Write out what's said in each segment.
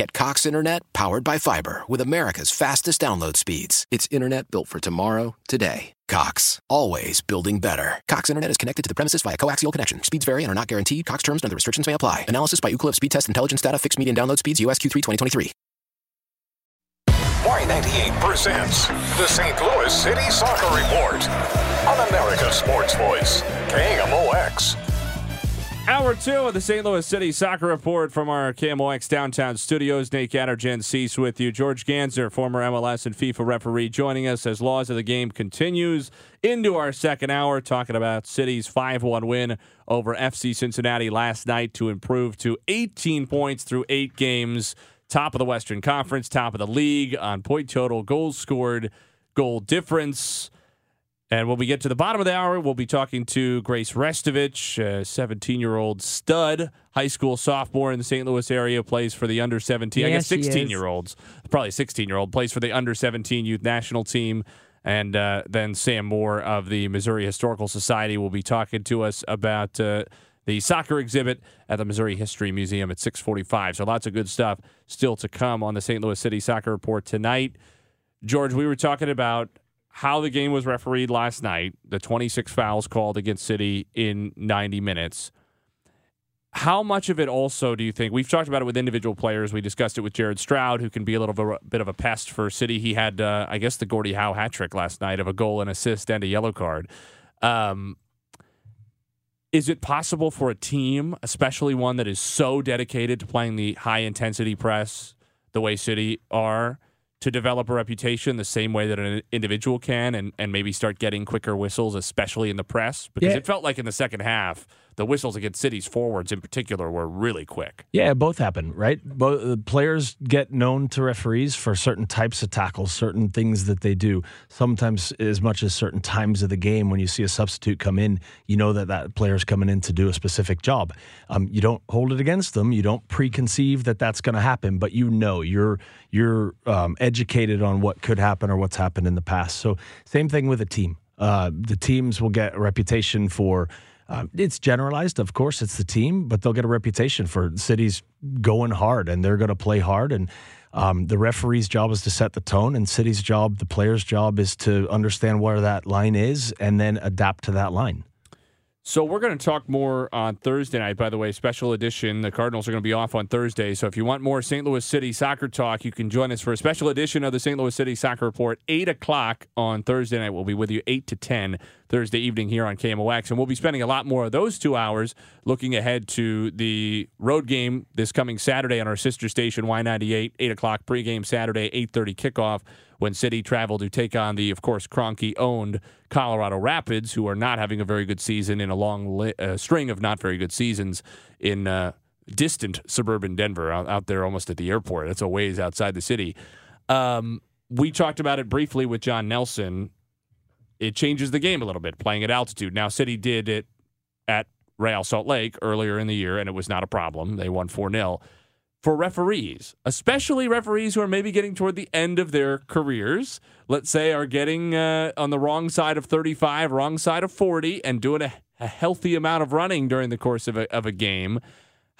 Get Cox Internet powered by fiber with America's fastest download speeds. It's internet built for tomorrow, today. Cox, always building better. Cox Internet is connected to the premises via coaxial connection. Speeds vary and are not guaranteed. Cox terms and other restrictions may apply. Analysis by Ookla Speed Test Intelligence Data. Fixed median download speeds. USQ3 2023. Y98 presents the St. Louis City Soccer Report on America's Sports Voice, KMOX. Hour two of the St. Louis City Soccer Report from our KMOX downtown studios. Nate Jen Cease with you. George Gansner, former MLS and FIFA referee, joining us as Laws of the Game continues into our second hour, talking about City's 5 1 win over FC Cincinnati last night to improve to 18 points through eight games. Top of the Western Conference, top of the league on point total, goals scored, goal difference. And when we get to the bottom of the hour, we'll be talking to Grace Restovich, a 17 year old stud, high school sophomore in the St. Louis area, plays for the under 17, I guess 16 year olds, probably 16 year old, plays for the under 17 youth national team. And uh, then Sam Moore of the Missouri Historical Society will be talking to us about uh, the soccer exhibit at the Missouri History Museum at 645. So lots of good stuff still to come on the St. Louis City Soccer Report tonight. George, we were talking about how the game was refereed last night, the 26 fouls called against City in 90 minutes. How much of it also do you think? We've talked about it with individual players. We discussed it with Jared Stroud, who can be a little bit of a pest for City. He had, uh, I guess, the Gordie Howe hat trick last night of a goal, and assist, and a yellow card. Um, is it possible for a team, especially one that is so dedicated to playing the high intensity press the way City are, to develop a reputation the same way that an individual can and, and maybe start getting quicker whistles, especially in the press? Because yeah. it felt like in the second half, the whistles against City's forwards in particular were really quick. Yeah, both happen, right? Both players get known to referees for certain types of tackles, certain things that they do. Sometimes as much as certain times of the game, when you see a substitute come in, you know that that player's coming in to do a specific job. Um, you don't hold it against them. You don't preconceive that that's going to happen, but you know you're you're um, educated on what could happen or what's happened in the past. So same thing with a team. Uh, the teams will get a reputation for uh, it's generalized, of course, it's the team, but they'll get a reputation for cities going hard and they're going to play hard. And um, the referee's job is to set the tone, and city's job, the player's job, is to understand where that line is and then adapt to that line. So we're going to talk more on Thursday night. By the way, special edition. The Cardinals are going to be off on Thursday. So if you want more St. Louis City soccer talk, you can join us for a special edition of the St. Louis City Soccer Report, eight o'clock on Thursday night. We'll be with you eight to ten Thursday evening here on KMOX, and we'll be spending a lot more of those two hours looking ahead to the road game this coming Saturday on our sister station Y98, eight o'clock pregame Saturday, eight thirty kickoff when City traveled to take on the, of course, Kroenke owned Colorado Rapids, who are not having a very good season in a long li- uh, string of not very good seasons in uh, distant suburban Denver, out, out, there almost at the airport. That's a ways outside the city. Um, we talked about it briefly with John Nelson. It changes the game a little bit playing at altitude. Now, City did it at Real Salt Lake earlier in the year, and it was not a problem. They won 4 0 for referees, especially referees who are maybe getting toward the end of their careers, let's say are getting uh, on the wrong side of 35, wrong side of 40, and doing a, a healthy amount of running during the course of a, of a game.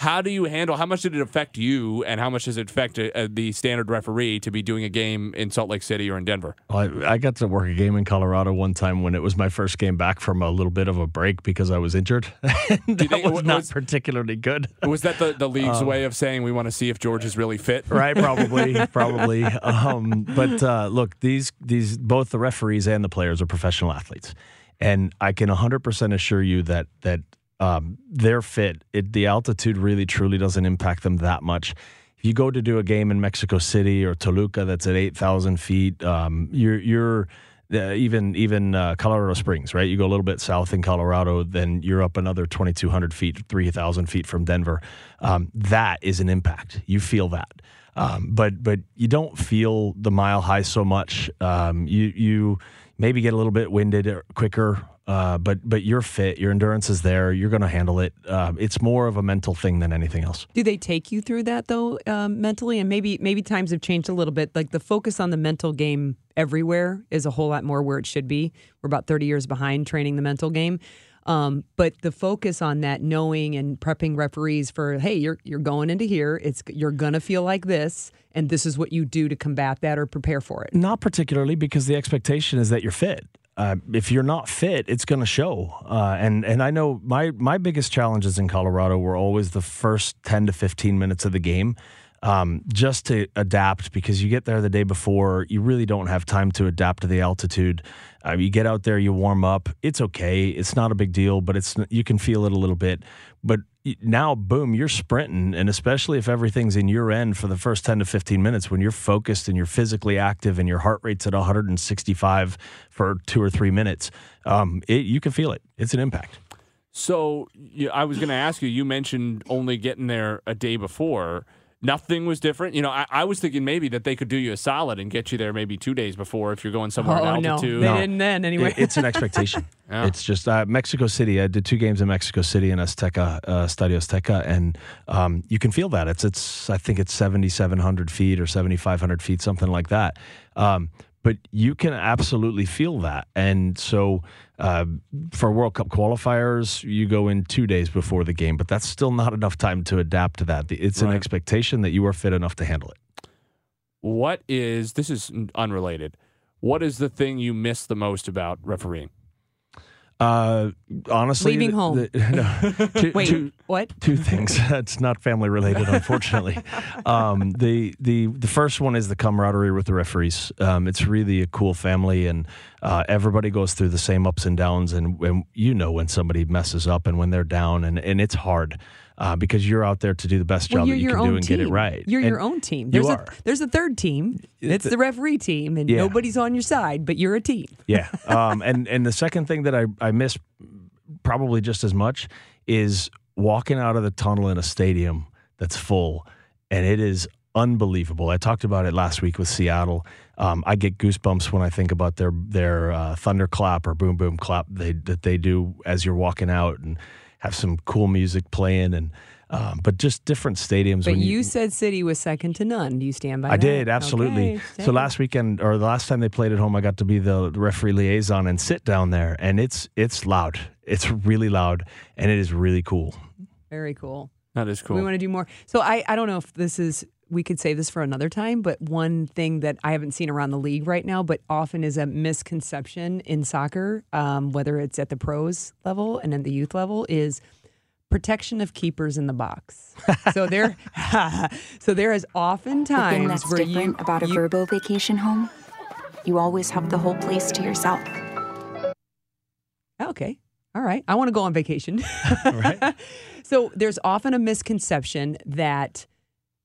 How do you handle? How much did it affect you, and how much does it affect a, uh, a, the standard referee to be doing a game in Salt Lake City or in Denver? I, I, got to work a game in Colorado one time when it was my first game back from a little bit of a break because I was injured. that think, it was not particularly good. Was that the, the league's um, way of saying we want to see if George is really fit? Right, probably, probably. Um, but uh, look, these these both the referees and the players are professional athletes, and I can 100% assure you that that um, they're fit. It, the altitude really truly doesn't impact them that much. if you go to do a game in Mexico City or Toluca that's at 8,000 feet, um, you're, you're, uh, even even uh, Colorado Springs, right? You go a little bit south in Colorado, then you're up another 2,200 feet, 3,000 feet from Denver. Um, that is an impact. You feel that, um, but but you don't feel the mile high so much. Um, you you maybe get a little bit winded quicker. Uh, but but you're fit, your endurance is there, you're going to handle it. Uh, it's more of a mental thing than anything else. Do they take you through that though, um, mentally? And maybe maybe times have changed a little bit. Like the focus on the mental game everywhere is a whole lot more where it should be. We're about 30 years behind training the mental game. Um, but the focus on that knowing and prepping referees for, hey, you're you're going into here. It's you're gonna feel like this, and this is what you do to combat that or prepare for it. Not particularly because the expectation is that you're fit. Uh, if you're not fit, it's going to show. Uh, and and I know my my biggest challenges in Colorado were always the first ten to fifteen minutes of the game um, just to adapt because you get there the day before, you really don't have time to adapt to the altitude. Uh, you get out there, you warm up. It's okay. It's not a big deal, but it's you can feel it a little bit. But now, boom, you're sprinting, and especially if everything's in your end for the first ten to fifteen minutes, when you're focused and you're physically active and your heart rate's at 165 for two or three minutes, um, it, you can feel it. It's an impact. So I was going to ask you. You mentioned only getting there a day before nothing was different. You know, I, I, was thinking maybe that they could do you a solid and get you there maybe two days before if you're going somewhere oh, in altitude. No, they didn't then anyway. It, it's an expectation. yeah. It's just uh, Mexico City. I did two games in Mexico City in Azteca, uh, Stadio Azteca, and um, you can feel that. It's it's I think it's 7,700 feet or 7,500 feet, something like that. Um, but you can absolutely feel that. And so uh, for World Cup qualifiers, you go in two days before the game, but that's still not enough time to adapt to that. It's right. an expectation that you are fit enough to handle it. What is this is unrelated. What is the thing you miss the most about refereeing? Uh, honestly, leaving home. The, no, two, Wait, two, what? Two things. That's not family related, unfortunately. um, the the the first one is the camaraderie with the referees. Um, it's really a cool family, and uh, everybody goes through the same ups and downs. And, and you know when somebody messes up and when they're down, and and it's hard uh, because you're out there to do the best well, job that you can do and team. get it right. You're and your own team. There's you a, are. There's a third team. It's the, the referee team, and yeah. nobody's on your side, but you're a team. Yeah. Um, and and the second thing that I I miss probably just as much is walking out of the tunnel in a stadium that's full, and it is unbelievable. I talked about it last week with Seattle. Um, I get goosebumps when I think about their their uh, thunderclap or boom boom clap they, that they do as you're walking out and have some cool music playing and um, but just different stadiums. But you, you, said City was second to none. Do you stand by I that? did, absolutely. Okay, so last weekend or the last time they played at home, I got to be the referee liaison and sit down there, and it's it's loud. It's really loud, and it is really cool. Very cool. That is cool. We want to do more. So I I don't know if this is we could save this for another time, but one thing that I haven't seen around the league right now, but often is a misconception in soccer, um, whether it's at the pros level and at the youth level, is protection of keepers in the box. so there, so there is often times the thing that's where different you, about a you, Vrbo vacation home, you always have the whole place to yourself. Okay. All right. I want to go on vacation. right. So there's often a misconception that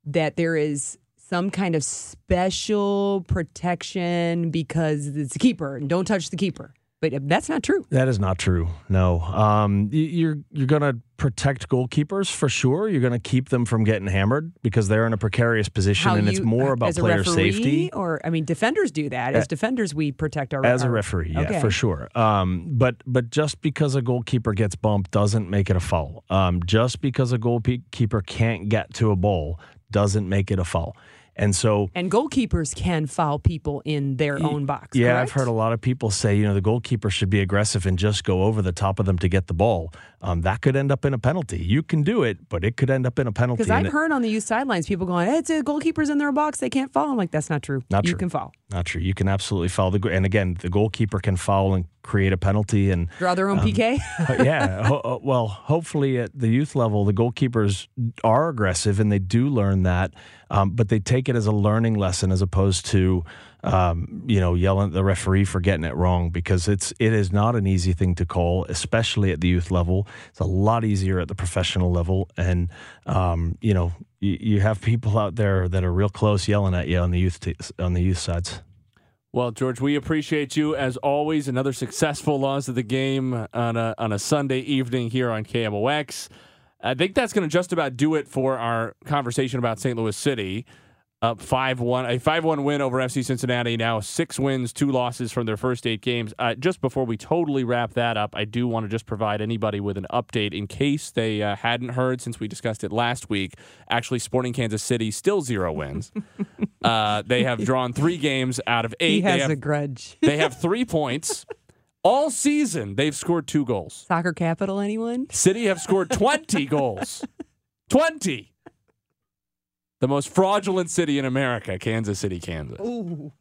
that there is some kind of special protection because it's a keeper and don't touch the keeper. But uh, that's not true. That is not true. No, um, you're you're going to protect goalkeepers for sure. You're going to keep them from getting hammered because they're in a precarious position, How and you, it's more about as player referee, safety. Or I mean, defenders do that. As defenders, we protect our as our, a referee. Yeah, okay. for sure. Um, but but just because a goalkeeper gets bumped doesn't make it a foul. Um, just because a goalkeeper can't get to a ball doesn't make it a foul. And so, and goalkeepers can foul people in their own box. Yeah, correct? I've heard a lot of people say, you know, the goalkeeper should be aggressive and just go over the top of them to get the ball. Um, that could end up in a penalty. You can do it, but it could end up in a penalty. Because I've heard on the youth sidelines people going, hey, "It's a goalkeeper's in their box; they can't foul." I'm like, "That's not true. Not you true. can foul. Not true. You can absolutely foul the. And again, the goalkeeper can foul and create a penalty and draw their own um, PK. yeah. Ho- uh, well, hopefully at the youth level, the goalkeepers are aggressive and they do learn that, um, but they take it as a learning lesson as opposed to, um, you know, yelling at the referee for getting it wrong because it's it is not an easy thing to call, especially at the youth level. it's a lot easier at the professional level. And um, you know, you, you have people out there that are real close yelling at you on the youth t- on the youth sides. Well, George, we appreciate you as always. Another successful laws of the game on a on a Sunday evening here on KMOX. I think that's going to just about do it for our conversation about St. Louis City. Up five one, a five one win over FC Cincinnati. Now six wins, two losses from their first eight games. Uh, just before we totally wrap that up, I do want to just provide anybody with an update in case they uh, hadn't heard since we discussed it last week. Actually, Sporting Kansas City still zero wins. uh, they have drawn three games out of eight. He has they have, a grudge. they have three points. All season, they've scored two goals. Soccer capital, anyone? City have scored 20 goals. 20. The most fraudulent city in America, Kansas City, Kansas. Ooh.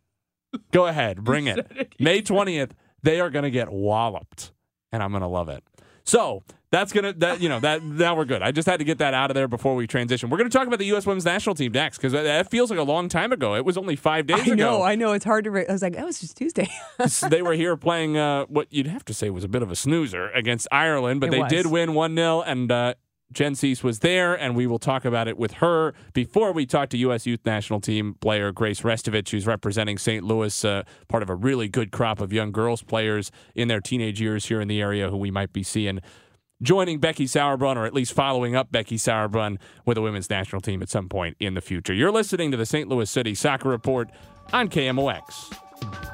Go ahead, bring it. May 20th, they are going to get walloped, and I'm going to love it. So that's gonna that you know that now we're good. I just had to get that out of there before we transition. We're gonna talk about the U.S. Women's National Team next because that feels like a long time ago. It was only five days I ago. know, I know. It's hard to. Re- I was like, that was just Tuesday. they were here playing uh, what you'd have to say was a bit of a snoozer against Ireland, but It they was. did win 1 0, and uh, Jen Cease was there, and we will talk about it with her before we talk to U.S. Youth National Team player Grace Restovich, who's representing St. Louis, uh, part of a really good crop of young girls players in their teenage years here in the area who we might be seeing. Joining Becky Sauerbrunn, or at least following up Becky Sauerbrunn with the women's national team at some point in the future. You're listening to the St. Louis City Soccer Report on KMOX.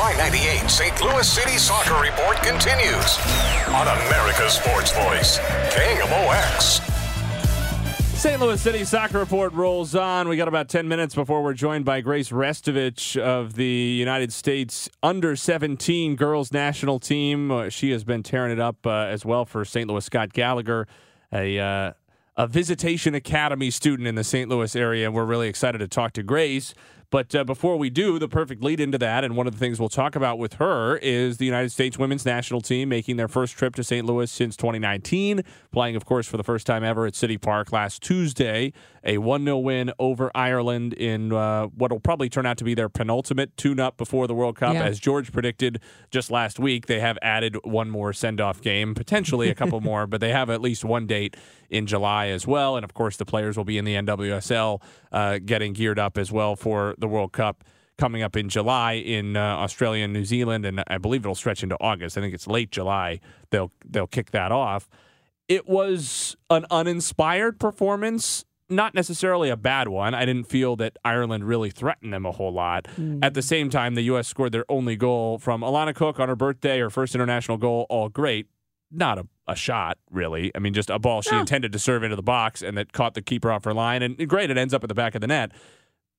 The Y98 St. Louis City Soccer Report continues on America's Sports Voice, KMOX. St. Louis City Soccer Report rolls on. We got about 10 minutes before we're joined by Grace Restovich of the United States under 17 girls national team. Uh, she has been tearing it up uh, as well for St. Louis Scott Gallagher, a uh, a Visitation Academy student in the St. Louis area. We're really excited to talk to Grace. But uh, before we do, the perfect lead into that, and one of the things we'll talk about with her is the United States women's national team making their first trip to St. Louis since 2019, playing, of course, for the first time ever at City Park last Tuesday. A 1 0 win over Ireland in uh, what will probably turn out to be their penultimate tune up before the World Cup. Yeah. As George predicted just last week, they have added one more send off game, potentially a couple more, but they have at least one date in July as well. And of course, the players will be in the NWSL uh, getting geared up as well for the World Cup coming up in July in uh, Australia and New Zealand, and I believe it'll stretch into August. I think it's late July. They'll they'll kick that off. It was an uninspired performance. Not necessarily a bad one. I didn't feel that Ireland really threatened them a whole lot. At the same time, the U.S. scored their only goal from Alana Cook on her birthday, her first international goal. All great not a, a shot, really. I mean, just a ball she intended to serve into the box and that caught the keeper off her line. And great, it ends up at the back of the net.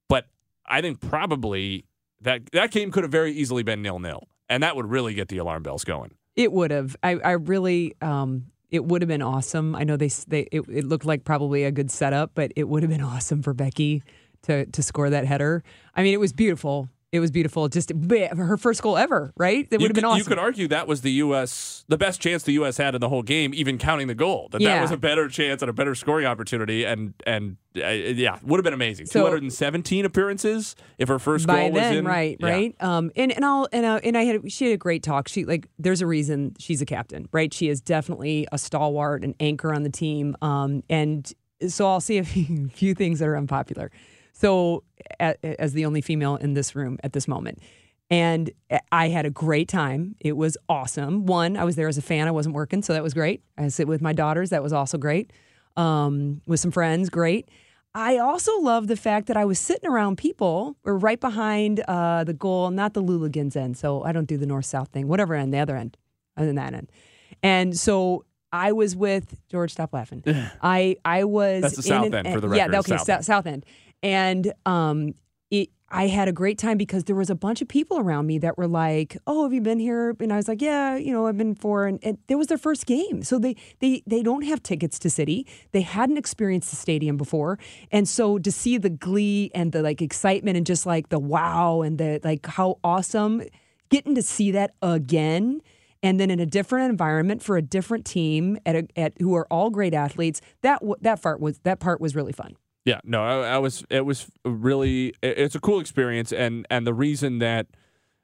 But I think probably that that game could have very easily been nil nil, and that would really get the alarm bells going. It would have. I, I really. Um, it would have been awesome. I know they they it, it looked like probably a good setup, but it would have been awesome for Becky to to score that header. I mean, it was beautiful. It was beautiful. Just her first goal ever, right? That would have been awesome. you could argue that was the U.S. the best chance the U.S. had in the whole game, even counting the goal. That that was a better chance and a better scoring opportunity, and and uh, yeah, would have been amazing. So- Two hundred and seventeen appearances if her first goal was then, in. right, Yeah. right. Um, and and I'll and uh, and I had she had a great talk. She like there's a reason she's a captain, right? She is definitely a stalwart, an anchor on the team. Um, and so I'll see a few, few things that are unpopular. So as the only female in this room at this moment. And I had a great time. It was awesome. One, I was there as a fan. I wasn't working, so that was great. I sit with my daughters. That was also great. Um, with some friends, great. I also love the fact that I was sitting around people or right behind uh, the goal, not the Louligans end. So I don't do the north south thing, whatever end, the other end, other than that end. And so I was with George. Stop laughing. I I was That's the in south an- end, for the record. Yeah, okay, south south end, and um, it. I had a great time because there was a bunch of people around me that were like, "Oh, have you been here?" And I was like, "Yeah, you know, I've been for." And, and there was their first game, so they they they don't have tickets to City. They hadn't experienced the stadium before, and so to see the glee and the like excitement and just like the wow and the like how awesome getting to see that again and then in a different environment for a different team at, a, at who are all great athletes that that part was that part was really fun Yeah, no, I, I was. It was really. it- It's a cool experience, and and the reason that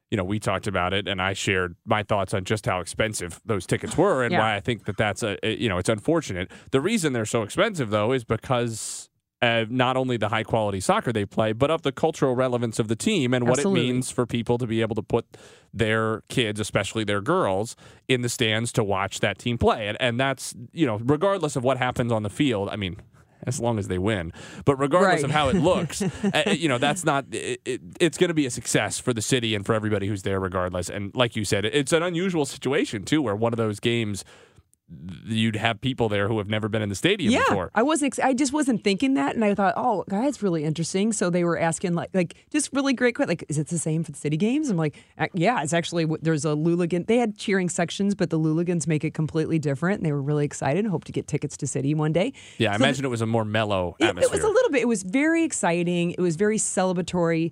you know we talked about it, and I shared my thoughts on just how expensive those tickets were, and Yeah. why I think that that's a you know it's unfortunate. The reason they're so expensive though is because. Uh, not only the high quality soccer they play, but of the cultural relevance of the team and what Absolutely. it means for people to be able to put their kids, especially their girls, in the stands to watch that team play. And, and that's, you know, regardless of what happens on the field, I mean, as long as they win. But regardless Right. of how it looks, uh, you know, that's not, it, it, it's going to be a success for the city and for everybody who's there, regardless. And like you said, it's an unusual situation, too, where one of those games, you'd have people there who have never been in the stadium yeah before. i wasn't ex- i just wasn't thinking that and i thought oh that's really interesting so they were asking like like just really great que- like is it the same for the city games i'm like "Uh, yeah it's actually there's a louligan they had cheering sections but the louligans make it completely different and they were really excited and hope to get tickets to city one day Yeah, I So imagine it was a more mellow It, atmosphere. it was a little bit. It was very exciting. It was very celebratory.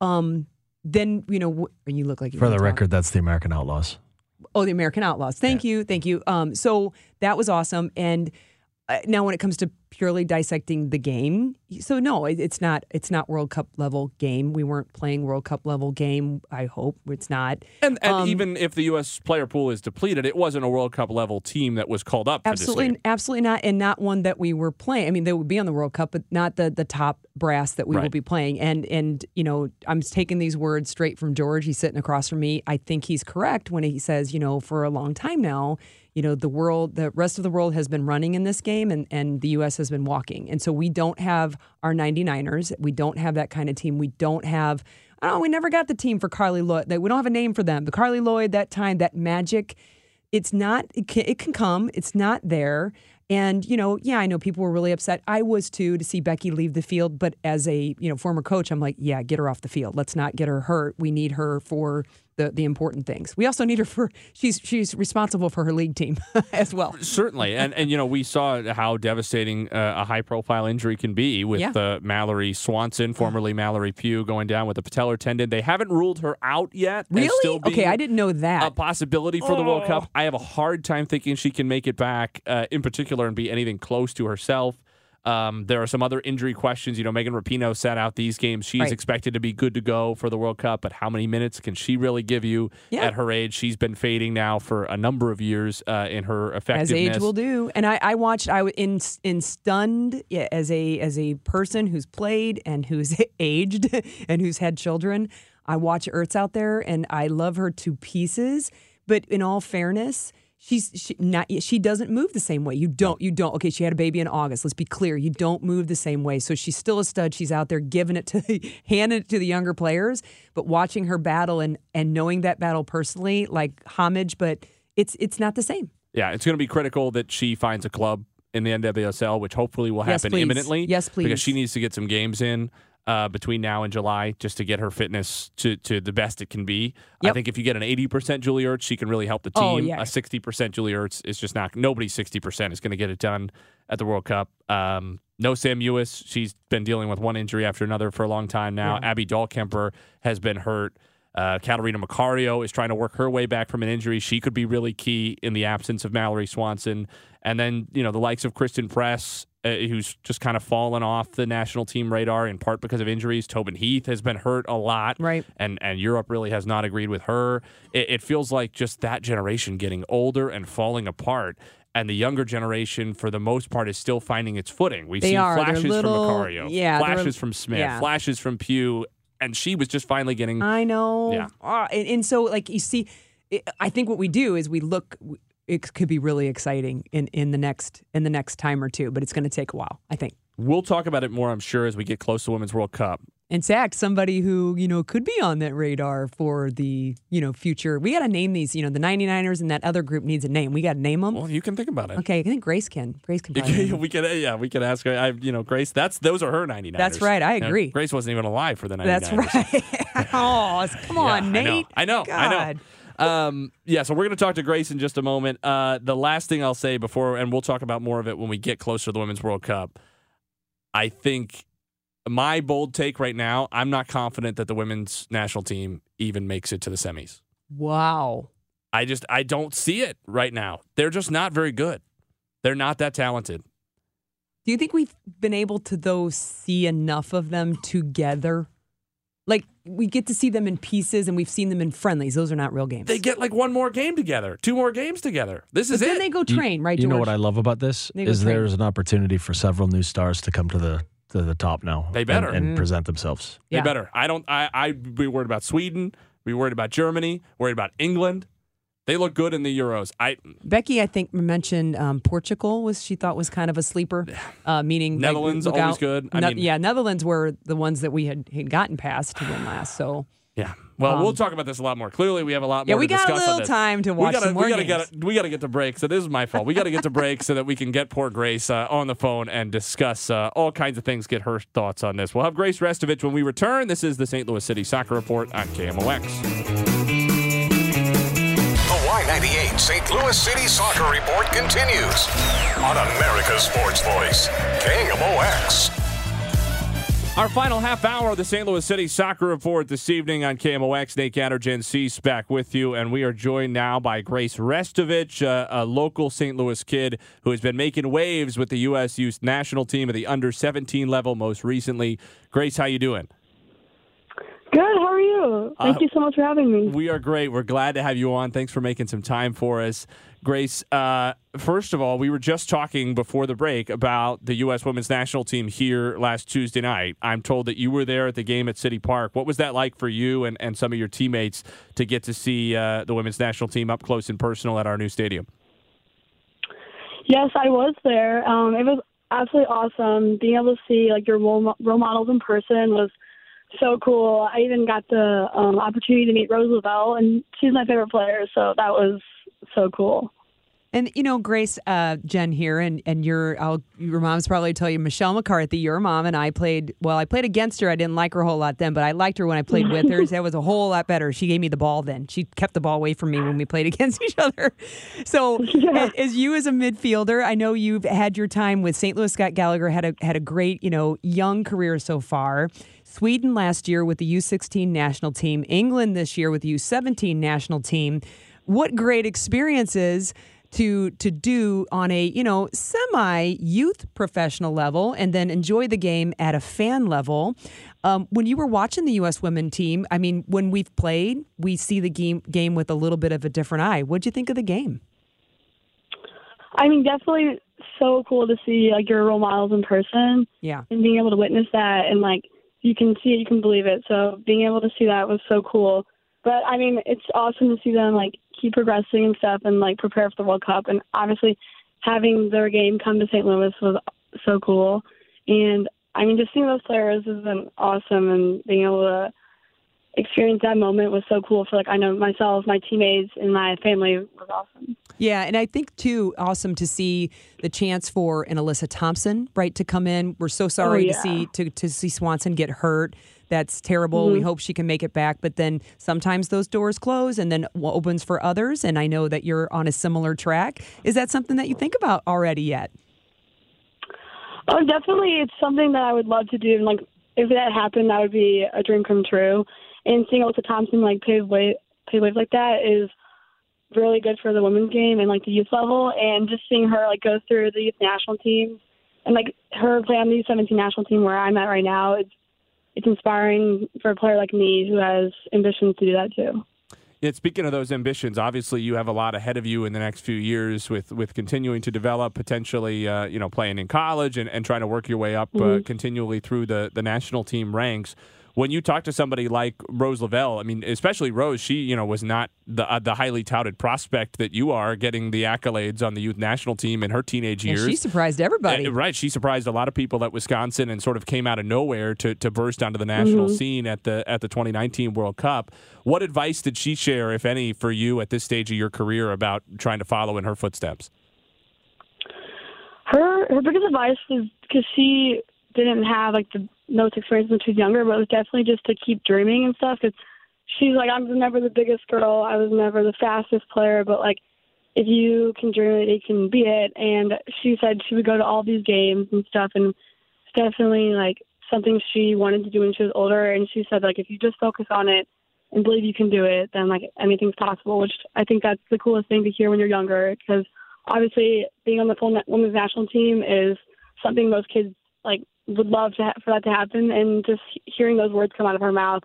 Um, then you know, wh- and you look like you For the talk. record, that's the American Outlaws. Oh, the American Outlaws. Thank you, thank you. Um, so that was awesome. And now, when it comes to purely dissecting the game, so no, it's not. It's not World Cup level game. We weren't playing World Cup level game. I hope it's not. And, and Um, even if the U.S. player pool is depleted, it wasn't a World Cup level team that was called up. Absolutely, absolutely not, and not one that we were playing. I mean, they would be on the World Cup, but not the the top brass that we will be playing. And and you know, I'm taking these words straight from George. He's sitting across from me. I think he's correct when he says, you know, for a long time now, you know, the world, the rest of the world has been running in this game, and and the U.S. has been walking. And so we don't have our 99ers. We don't have that kind of team. We don't have. Oh, we never got the team for Carly Lloyd. We don't have a name for them. The Carly Lloyd that time, that magic it's not it can, it can come it's not there and you know yeah i know people were really upset i was too to see becky leave the field but as a you know former coach i'm like yeah get her off the field let's not get her hurt we need her for the the important things we also need her for she's she's responsible for her league team as well Certainly, and and you know we saw how devastating uh, a high profile injury can be with Yeah. uh, Mallory Swanson, formerly Mallory Pugh, going down with a patellar tendon. They haven't ruled her out yet. really still being okay i didn't know that A possibility for the World Oh. Cup. I have a hard time thinking she can make it back, uh, in particular, and be anything close to herself. Um, there are some other injury questions. You know, Megan Rapinoe sat out these games. She's Right. expected to be good to go for the World Cup, but how many minutes can she really give you Yeah. at her age? She's been fading now for a number of years uh, in her effectiveness. as age will do. And I, I watched. I was in in stunned yeah, as a as a person who's played and who's aged and who's had children. I watch Ertz out there, and I love her to pieces. But in all fairness. She's she, not. She doesn't move the same way. You don't. You don't. Okay, she had a baby in August. Let's be clear. You don't move the same way. So she's still a stud. She's out there giving it to, the, handing it to the younger players. But watching her battle and and knowing that battle personally, like homage. But it's it's not the same. Yeah, it's going to be critical that she finds a club in the NWSL, which hopefully will happen please. imminently. Yes, please. Because she needs to get some games in. Uh, between now and July just to get her fitness to, to the best it can be. I think if you get an 80% Julie Ertz, she can really help the team. Oh, yeah. A 60% Julie Ertz is just not, nobody's 60% is going to get it done at the World Cup. Um, no Sam Mewis. She's been dealing with one injury after another for a long time now. Abby Dahlkemper has been hurt. Uh, Catarina Macario is trying to work her way back from an injury. She could be really key in the absence of Mallory Swanson. And then, you know, the likes of Christen Press, uh, who's just kind of fallen off the national team radar in part because of injuries. Tobin Heath has been hurt a lot. Right. And, and Europe really has not agreed with her. It, it feels like just that generation getting older and falling apart. And the younger generation, for the most part, is still finding its footing. We've They seen are. Flashes little- from Macario, yeah, flashes from Smith, yeah. flashes from Pugh, and she was just finally getting I know. Yeah. Ah, and, and so, like, you see, it, I think what we do is we look. It could be really exciting in, in the next in the next time or two, but it's going to take a while, I think. We'll talk about it more, I'm sure, as we get close to Women's World Cup. And Zach, somebody who you know could be on that radar for the you know future. We got to name these. You know, the 99ers and that other group needs a name. We got to name them. Well, you can think about it. Okay, I think Grace can. Grace can. You name can- we could, yeah, we could ask her. I, you know, Grace. That's those are her 99ers. That's right, I agree. Grace wasn't even alive for the 99ers. That's right. oh, come on, Yeah, Nate. I know. I know. I know. Um, yeah, so we're going to talk to Grace in just a moment. Uh, the last thing I'll say before, and we'll talk about more of it when we get closer to the Women's World Cup. I think my bold take right now, I'm not confident that the women's national team even makes it to the semis. Wow. I just I don't see it right now. They're just not very good. They're not that talented. Do you think we've been able to though see enough of them together? Like we get to see them in pieces, and we've seen them in friendlies. Those are not real games. They get like one more game together, two more games together. This but is then it. they go You- train, right? You know what I love about this They is train. there's an opportunity for several new stars to come to the to the top now. They better. and, Mm-hmm. present themselves. They better. I don't. I. I be worried about Sweden. Be worried about Germany. Worried about England. They look good in the Euros. I Becky, I think mentioned um, Portugal was she thought was kind of a sleeper, uh, meaning Netherlands, look always out- good. I Ne- mean- yeah, Netherlands were the ones that we had, had gotten past to win last. So yeah. Well, we'll talk about this a lot more. Clearly, we have a lot Um, Yeah, more. we to got a discuss on little this. time to watch we gotta, some more we gotta games. Get, we got to get to break. So this is my fault. We got to get to break so that we can get poor Grace uh, on the phone and discuss uh, all kinds of things. Get her thoughts on this. We'll have Grace Restovich when we return. This is the St. Louis City Soccer Report on KMOX. The Y98 St. Louis City Soccer Report continues on America's Sports Voice, KMOX. Our final half hour of the St. Louis City Soccer Report this evening on KMOX. Nate Gattergen Cease back with you, and we are joined now by Grace Restovich, uh, a local St. Louis kid who has been making waves with the U.S. Youth National Team at the under 17 level most recently. Grace, how you doing? Good. How are you? Thank Uh, you so much for having me. We are great. We're glad to have you on. Thanks for making some time for us. Grace, uh, first of all, we were just talking before the break about the U.S. women's national team here last Tuesday night. I'm told that you were there at the game at City Park. What was that like for you and, and some of your teammates to get to see uh, the women's national team up close and personal at our new stadium? Yes, I was there. Um, it was absolutely awesome. Being able to see like your role, mo- role models in person was so cool. I even got the um, opportunity to meet Rose Lavelle, and she's my favorite player. So that was so cool. And you know, Grace, uh, Jen here, and and your I'll, your mom's probably tell you Michelle McCarthy, your mom, and I played. Well, I played against her. I didn't like her a whole lot then, but I liked her when I played with her. That was a whole lot better. She gave me the ball then. She kept the ball away from me when we played against each other. So, Yeah. as you as a midfielder, I know you've had your time with St. Louis. Scott Gallagher had a had a great you know young career so far. Sweden last year with the U16 national team. England this year with the U17 national team. What great experiences to to do on a you know semi youth professional level and then enjoy the game at a fan level um, when you were watching the u.s women team i mean when we've played we see the game game with a little bit of a different eye what'd you think of the game I mean, definitely so cool to see like your role models in person yeah and being able to witness that and like you can see it, you can believe it. So being able to see that was so cool. But I mean, it's awesome to see them like keep progressing and stuff and like prepare for the World Cup. And obviously, having their game come to St. Louis was so cool. And I mean, just seeing those players has been awesome and being able to experience that moment was so cool for like I know myself, my teammates, and my family was awesome. Yeah, and I think too awesome to see the chance for an Alyssa Thompson, right, to come in. We're so sorry Oh, yeah. to see to, to see Swanson get hurt. That's terrible. We Mhm. hope she can make it back, but then sometimes those doors close and then opens for others. And I know that you're on a similar track. Is that something that you think about already yet? Oh, definitely, it's something that I would love to do. And like, if that happened, that would be a dream come true. And seeing Alyssa Thompson like pave way pave wave like that is really good for the women's game and like the youth level. And just seeing her like go through the youth national team and like her play on the U17 national team where I'm at right now, it's it's inspiring for a player like me who has ambitions to do that too. Yeah, speaking of those ambitions, obviously you have a lot ahead of you in the next few years with with continuing to develop, potentially uh, you know playing in college and, and trying to work your way up uh, Mhm. continually through the the national team ranks. When you talk to somebody like Rose Lavelle, I mean, especially Rose, she you know was not the uh, the highly touted prospect that you are, getting the accolades on the youth national team in her teenage And years. she surprised everybody. Uh, right. She surprised a lot of people at Wisconsin and sort of came out of nowhere to, to burst onto the national Mm-hmm. Mhm. scene at the at the 2019 World Cup. What advice did she share, if any, for you at this stage of your career about trying to follow in her footsteps? her her biggest advice was because she didn't have like the most experience when she was younger, but it was definitely just to keep dreaming and stuff. Because she's like, I was never the biggest girl, I was never the fastest player, but like if you can dream it, you can be it. And she said she would go to all these games and stuff, and it's definitely like something she wanted to do when she was older. And she said like if you just focus on it and believe you can do it, then like anything's possible. Which I think that's the coolest thing to hear when you're younger because obviously being on the full women's national team is something most kids like would love to ha- for that to happen. And just hearing those words come out of her mouth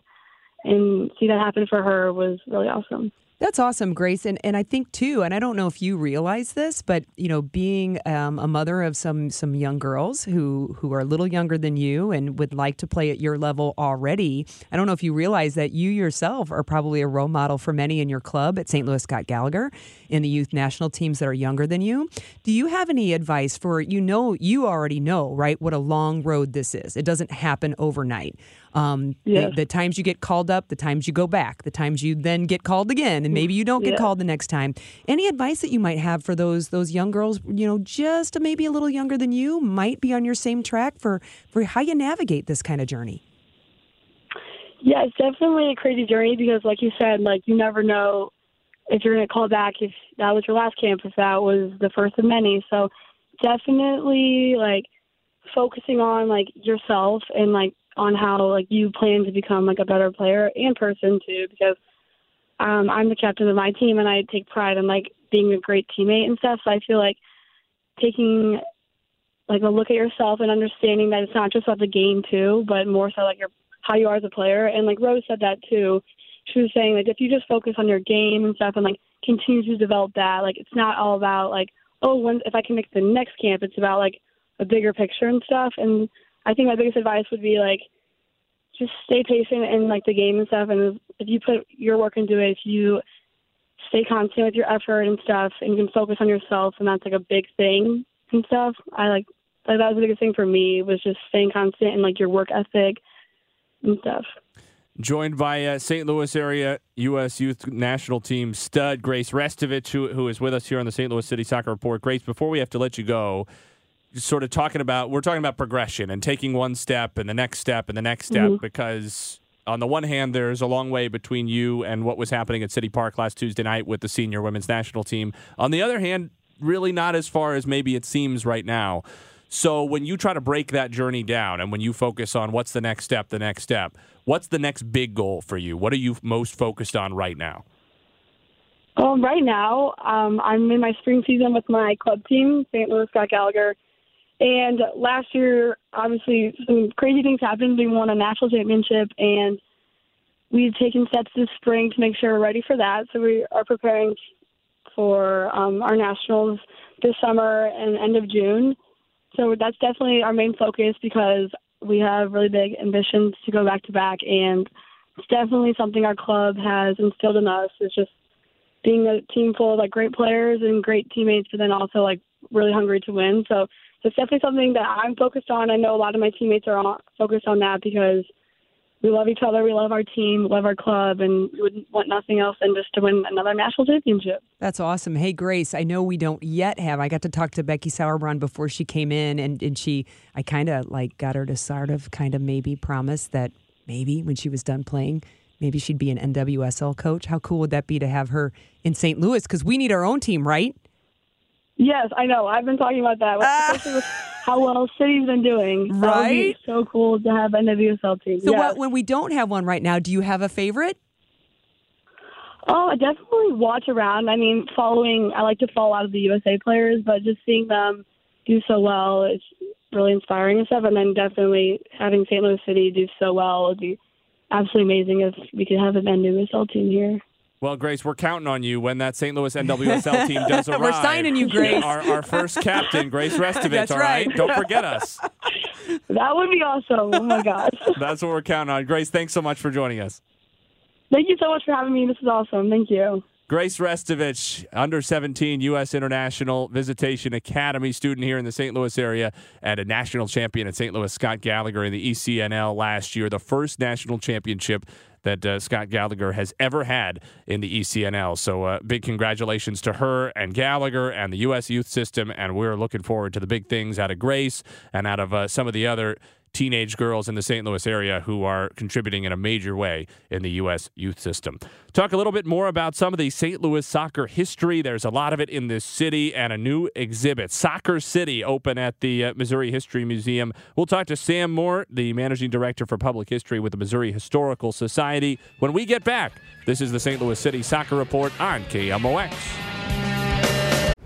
and see that happen for her was really awesome That's awesome, Grace. And and I think too, and I don't know if you realize this, but you know, being um, a mother of some some young girls who who are a little younger than you and would like to play at your level already, I don't know if you realize that you yourself are probably a role model for many in your club at St. Louis Scott Gallagher in the youth national teams that are younger than you. Do you have any advice for you know you already know, right, what a long road this is. It doesn't happen overnight. Um, the- the, times you get called up, the times you go back, the times you then get called again, and maybe you don't get Yeah. called the next time. Any advice that you might have for those those young girls, you know, just maybe a little younger than you, might be on your same track for for how you navigate this kind of journey? yeah it's definitely a crazy journey because like you said like you never know if you're going to call back if that was your last camp if that was the first of many so definitely like focusing on like yourself and like on how like you plan to become like a better player and person too because um I'm the captain of my team and I take pride in like being a great teammate and stuff. So I feel like taking like a look at yourself and understanding that it's not just about the game too but more so like your how you are as a player. And like Rose said that too. She was saying like if you just focus on your game and stuff and like continue to develop that like it's not all about like oh when if I can make the next camp it's about like a bigger picture and stuff. And I think my biggest advice would be like just stay patient in like the game and stuff and if you put your work into it if you stay constant with your effort and stuff and you can focus on yourself and that's like a big thing and stuff I like like that was the biggest thing for me was just staying constant and like your work ethic and stuff Joined by uh, St. Louis area U.S. Youth National Team stud Grace Restovich, who, who is with us here on the St. Louis City Soccer Report. Grace, before we have to let you go, sort of talking about we're talking about progression and taking one step and the next step and the next step Mhm. because on the one hand there's a long way between you and what was happening at City Park last Tuesday night with the senior women's national team. On the other hand, really not as far as maybe it seems right now. So when you try to break that journey down and when you focus on what's the next step, the next step, what's the next big goal for you? What are you most focused on right now? Um, right now, um, I'm in my spring season with my club team, St. Louis Scott Gallagher. And last year, obviously, some crazy things happened. We won a national championship, and we've taken steps this spring to make sure we're ready for that. So we are preparing for um, our nationals this summer and end of June. So that's definitely our main focus because we have really big ambitions to go back to back, and it's definitely something our club has instilled in us. It's just being a team full of like great players and great teammates, but then also like really hungry to win. So it's definitely something that I'm focused on. I know a lot of my teammates are focused on that because we love each other, we love our team, love our club, and we wouldn't want nothing else than just to win another national championship. That's awesome. Hey, Grace, I know we don't yet have. I got to talk to Becky Sauerbrunn before she came in, and, and she, I kind of like got her to sort of kind of maybe promise that maybe when she was done playing, maybe she'd be an NWSL coach. How cool would that be to have her in St. Louis? Because we need our own team, right? Yes, I know. I've been talking about that, ah. especially with how well City's been doing. Right? so cool to have an NWSL team. So yes. what, when we don't have one right now, do you have a favorite? Oh, I definitely watch around. I mean, following, I like to follow a lot of the USA players, but just seeing them do so well is really inspiring and stuff. And then definitely having St. Louis City do so well would be absolutely amazing if we could have a an NWSL team here. Well, Grace, we're counting on you when that St. Louis NWSL team does arrive. We're signing you, Grace. Our, our first captain, Grace Restovich. That's all right? right. Don't forget us. That would be awesome. Oh my gosh. That's what we're counting on. Grace, thanks so much for joining us. Thank you so much for having me. This is awesome. Thank you. Grace Restovich, under 17 U.S. International Visitation Academy student here in the St. Louis area, and a national champion at St. Louis, Scott Gallagher in the ECNL last year, the first national championship that uh, Scott Gallagher has ever had in the ECNL. So, uh, big congratulations to her and Gallagher and the U.S. youth system, and we're looking forward to the big things out of Grace and out of uh, some of the other teenage girls in the St. Louis area who are contributing in a major way in the U.S. youth system. Talk a little bit more about some of the St. Louis soccer history. There's a lot of it in this city and a new exhibit, Soccer City, open at the uh, Missouri History Museum. We'll talk to Sam Moore, the managing director for public history with the Missouri Historical Society, when we get back. This is the St. Louis City Soccer Report on KMOX.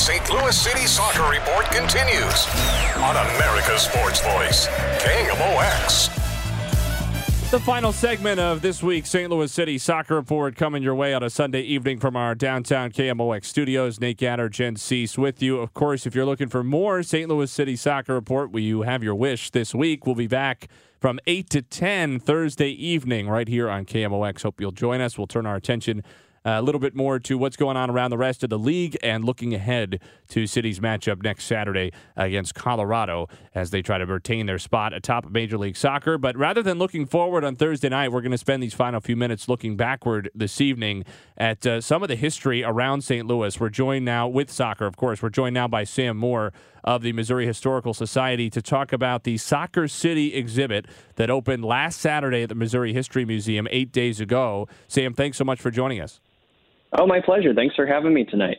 The Y98 St. Louis City Soccer Report continues on America's Sports Voice, KMOX. The final segment of this week's St. Louis City Soccer Report coming your way on a Sunday evening from our downtown KMOX studios. Nate Gatter, Jen Cease with you. Of course, if you're looking for more St. Louis City Soccer Report, will you have your wish this week? We'll be back from 8 to 10 Thursday evening right here on KMOX. Hope you'll join us. We'll turn our attention uh, a little bit more to what's going on around the rest of the league and looking ahead to City's matchup next Saturday against Colorado as they try to retain their spot atop Major League Soccer. But rather than looking forward on Thursday night, we're going to spend these final few minutes looking backward this evening at uh, some of the history around St. Louis. We're joined now with soccer, of course. We're joined now by Sam Moore of the Missouri Historical Society to talk about the Soccer City exhibit that opened last Saturday at the Missouri History Museum eight days ago. Sam, thanks so much for joining us. Oh, my pleasure. Thanks for having me tonight.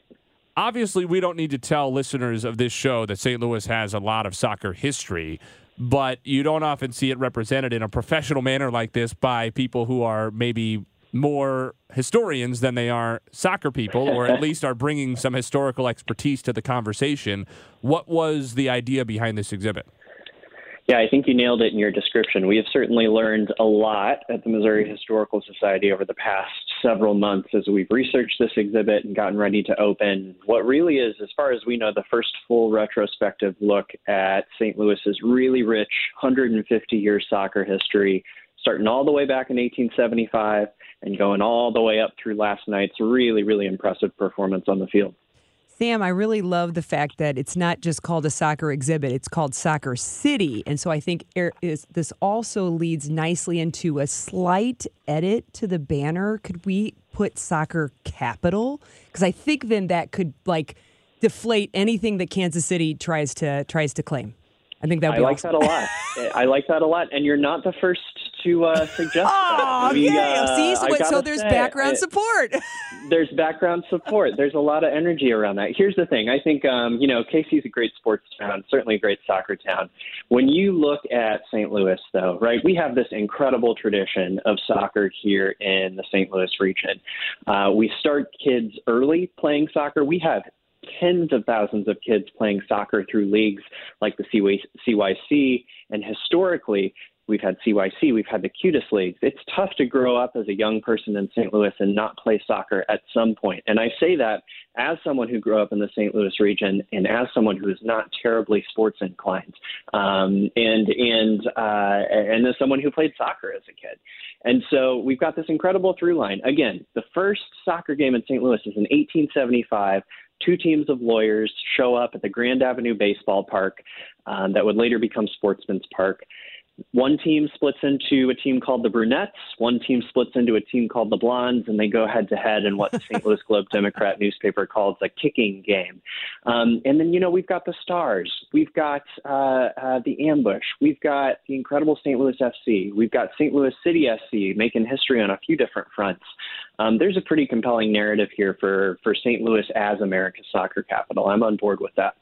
Obviously, we don't need to tell listeners of this show that St. Louis has a lot of soccer history, but you don't often see it represented in a professional manner like this by people who are maybe more historians than they are soccer people, or at least are bringing some historical expertise to the conversation. What was the idea behind this exhibit? Yeah, I think you nailed it in your description. We have certainly learned a lot at the Missouri Historical Society over the past several months as we've researched this exhibit and gotten ready to open what really is, as far as we know, the first full retrospective look at St. Louis's really rich 150 year soccer history, starting all the way back in 1875 and going all the way up through last night's really, really impressive performance on the field. Sam, I really love the fact that it's not just called a soccer exhibit, it's called Soccer City. And so I think er, this also leads nicely into a slight edit to the banner. Could we put soccer capital? Because I think then that could like deflate anything that Kansas City tries to tries to claim. I think that would I like awesome. that a lot. I like that a lot. And you're not the first to uh, suggest oh, that. We, uh, See, so, so there's say, background support. there's background support. There's a lot of energy around that. Here's the thing. I think, um, you know, KC's a great sports town, certainly a great soccer town. When you look at St. Louis, though, right, we have this incredible tradition of soccer here in the St. Louis region. Uh, we start kids early playing soccer. We have tens of thousands of kids playing soccer through leagues like the CYC. And historically, We've had CYC, we've had the cutest leagues. It's tough to grow up as a young person in St. Louis and not play soccer at some point. And I say that as someone who grew up in the St. Louis region and as someone who is not terribly sports inclined, um, and and uh, and as someone who played soccer as a kid. And so we've got this incredible through line. Again, the first soccer game in St. Louis is in 1875 two teams of lawyers show up at the Grand Avenue Baseball Park um, that would later become Sportsman's Park. One team splits into a team called the Brunettes. One team splits into a team called the Blondes, and they go head to head in what the St. Louis Globe Democrat newspaper calls a kicking game. Um, and then, you know, we've got the Stars. We've got uh, uh, the Ambush. We've got the incredible St. Louis FC. We've got St. Louis City SC making history on a few different fronts. Um, there's a pretty compelling narrative here for, for St. Louis as America's soccer capital. I'm on board with that.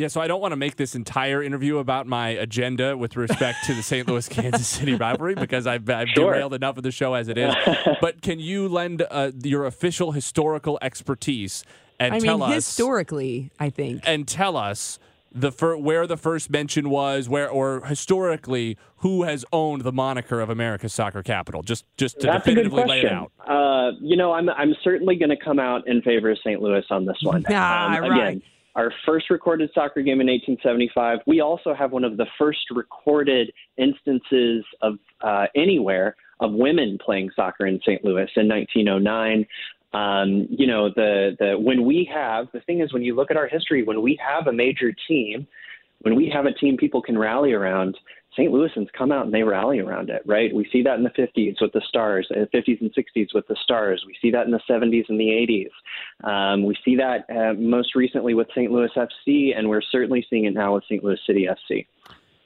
Yeah, so I don't want to make this entire interview about my agenda with respect to the St. Louis Kansas City rivalry because I've, I've sure. derailed enough of the show as it is. but can you lend uh, your official historical expertise and I tell mean, us historically, I think, and tell us the fir- where the first mention was, where or historically who has owned the moniker of America's soccer capital? Just just to That's definitively lay it out. Uh, you know, I'm I'm certainly going to come out in favor of St. Louis on this one. Ah, um, right. Our first recorded soccer game in 1875. We also have one of the first recorded instances of uh, anywhere of women playing soccer in St. Louis in 1909. Um, you know, the the when we have the thing is when you look at our history, when we have a major team, when we have a team people can rally around, St. Louisans come out and they rally around it, right? We see that in the 50s with the Stars, uh, 50s and 60s with the Stars. We see that in the 70s and the 80s. Um, we see that uh, most recently with St. Louis FC, and we're certainly seeing it now with St. Louis City FC.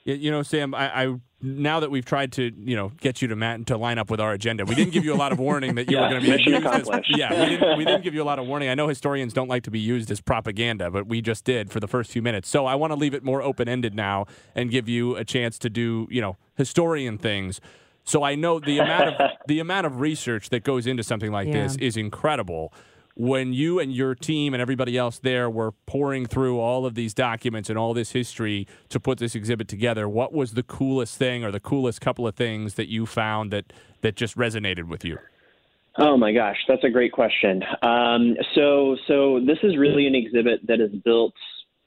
You know, Sam, I, I now that we've tried to, you know, get you to Matt to line up with our agenda, we didn't give you a lot of warning that you yeah, were going to be mission used accomplished. as. Yeah, we didn't, we didn't give you a lot of warning. I know historians don't like to be used as propaganda, but we just did for the first few minutes. So I want to leave it more open ended now and give you a chance to do, you know, historian things. So I know the amount of the amount of research that goes into something like Yeah. this is incredible when you and your team and everybody else there were pouring through all of these documents and all this history to put this exhibit together, what was the coolest thing or the coolest couple of things that you found that that just resonated with you? Oh my gosh, that's a great question. Um, so, so this is really an exhibit that is built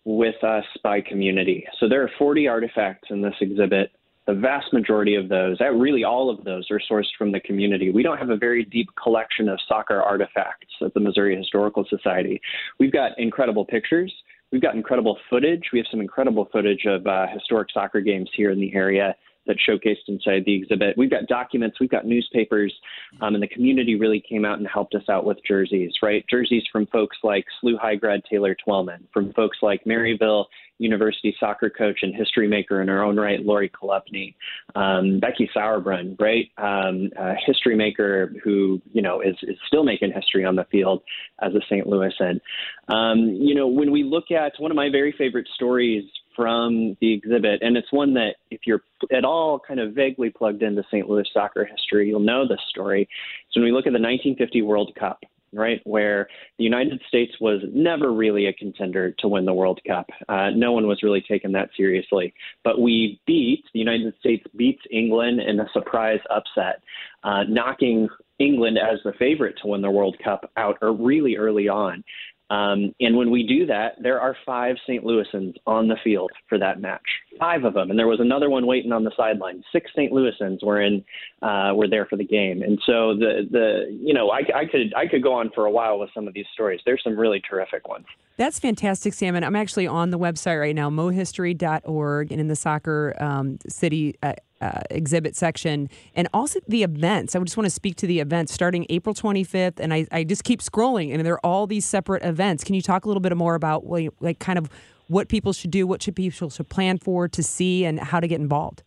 with us by community. So there are 40 artifacts in this exhibit. The vast majority of those, really all of those, are sourced from the community. We don't have a very deep collection of soccer artifacts at the Missouri Historical Society. We've got incredible pictures. We've got incredible footage. We have some incredible footage of uh, historic soccer games here in the area that showcased inside the exhibit. We've got documents, we've got newspapers, um, and the community really came out and helped us out with jerseys, right? Jerseys from folks like SLU High grad Taylor Twellman, from folks like Maryville University soccer coach and history maker in her own right, Lori Chalupny, um, Becky Sauerbrunn, right? Um, a history maker who, you know, is, is still making history on the field as a St. Louisan. Um, you know, when we look at one of my very favorite stories from the exhibit, and it's one that if you're at all kind of vaguely plugged into St. Louis soccer history, you'll know this story. So when we look at the 1950 World Cup, right, where the United States was never really a contender to win the World Cup. Uh, no one was really taking that seriously. But we beat, the United States beats England in a surprise upset, uh, knocking England as the favorite to win the World Cup out or really early on. Um, and when we do that, there are five St. Louisans on the field for that match. Five of them, and there was another one waiting on the sideline. Six St. Louisans were in, uh, were there for the game. And so the the you know I, I could I could go on for a while with some of these stories. There's some really terrific ones. That's fantastic, Sam. And I'm actually on the website right now, mohistory.org, and in the soccer um, city uh, uh, exhibit section, and also the events. I just want to speak to the events starting April 25th, and I, I just keep scrolling, and there are all these separate events. Can you talk a little bit more about like kind of what people should do, what should people should plan for to see, and how to get involved?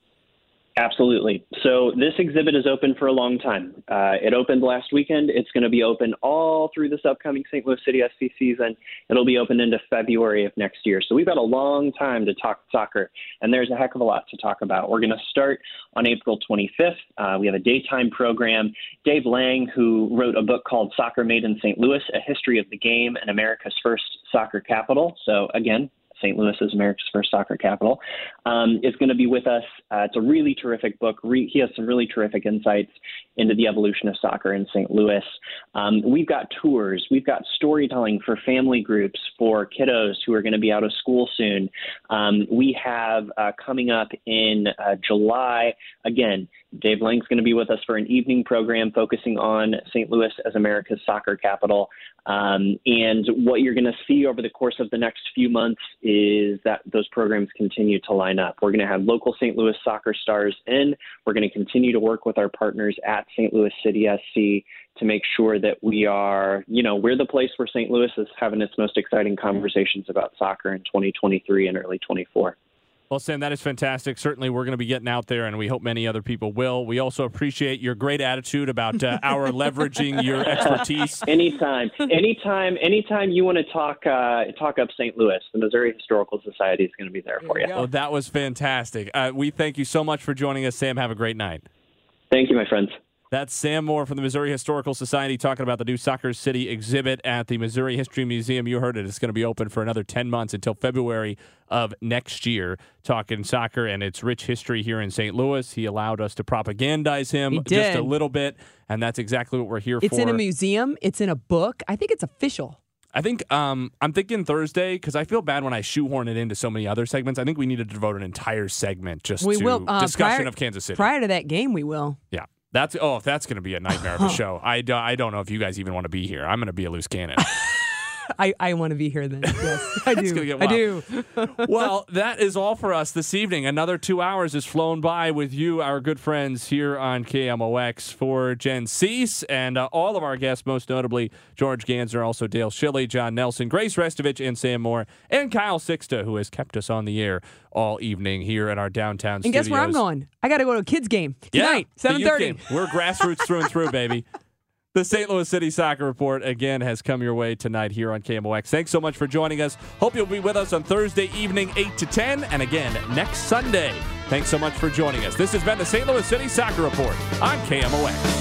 Absolutely. So this exhibit is open for a long time. Uh, it opened last weekend. It's going to be open all through this upcoming St. Louis City SC season. It'll be open into February of next year. So we've got a long time to talk soccer, and there's a heck of a lot to talk about. We're going to start on April 25th. Uh, we have a daytime program. Dave Lange, who wrote a book called Soccer Made in St. Louis: A History of the Game and America's First Soccer Capital. So again, St. Louis is America's first soccer capital, um, is going to be with us. Uh, it's a really terrific book. Re- he has some really terrific insights into the evolution of soccer in St. Louis. Um, we've got tours, we've got storytelling for family groups, for kiddos who are going to be out of school soon. Um, we have uh, coming up in uh, July, again, Dave Lange's going to be with us for an evening program focusing on St. Louis as America's soccer capital. Um, and what you're going to see over the course of the next few months is that those programs continue to line up. We're going to have local St. Louis soccer stars in. We're going to continue to work with our partners at St. Louis City SC to make sure that we are, you know, we're the place where St. Louis is having its most exciting conversations about soccer in 2023 and early 24. Well, Sam, that is fantastic. Certainly, we're going to be getting out there, and we hope many other people will. We also appreciate your great attitude about uh, our leveraging your expertise. Anytime, anytime, anytime you want to talk uh, talk up St. Louis, the Missouri Historical Society is going to be there for you. Oh, that was fantastic. Uh, we thank you so much for joining us, Sam. Have a great night. Thank you, my friends. That's Sam Moore from the Missouri Historical Society talking about the new Soccer City exhibit at the Missouri History Museum. You heard it. It's going to be open for another 10 months until February of next year, talking soccer and its rich history here in St. Louis. He allowed us to propagandize him just a little bit, and that's exactly what we're here it's for. It's in a museum, it's in a book. I think it's official. I think um, I'm thinking Thursday because I feel bad when I shoehorn it into so many other segments. I think we need to devote an entire segment just we to will, uh, discussion prior, of Kansas City. Prior to that game, we will. Yeah. That's oh, if that's going to be a nightmare of a show. I, I don't know if you guys even want to be here. I'm going to be a loose cannon. I, I want to be here then. Yes, I do. I do. well, that is all for us this evening. Another two hours has flown by with you, our good friends here on KMOX for Jen Cease and uh, all of our guests, most notably George Gansner, also Dale Schilly, John Nelson, Grace Restovich, and Sam Moore, and Kyle Sixta, who has kept us on the air all evening here in our downtown and studios. guess where I'm going? I got to go to a kids game tonight, yeah, 7:30. We're grassroots through and through, baby. The St. Louis City Soccer Report again has come your way tonight here on KMOX. Thanks so much for joining us. Hope you'll be with us on Thursday evening, 8 to 10, and again next Sunday. Thanks so much for joining us. This has been the St. Louis City Soccer Report on KMOX.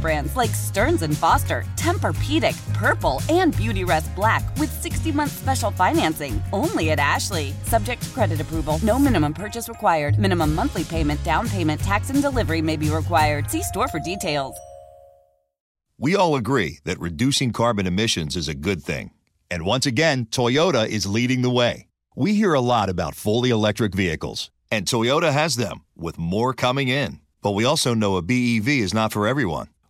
brands like Stearns & Foster, Tempur-Pedic, Purple, and Beautyrest Black with 60-month special financing. Only at Ashley. Subject to credit approval. No minimum purchase required. Minimum monthly payment, down payment, tax, and delivery may be required. See store for details. We all agree that reducing carbon emissions is a good thing. And once again, Toyota is leading the way. We hear a lot about fully electric vehicles, and Toyota has them, with more coming in. But we also know a BEV is not for everyone,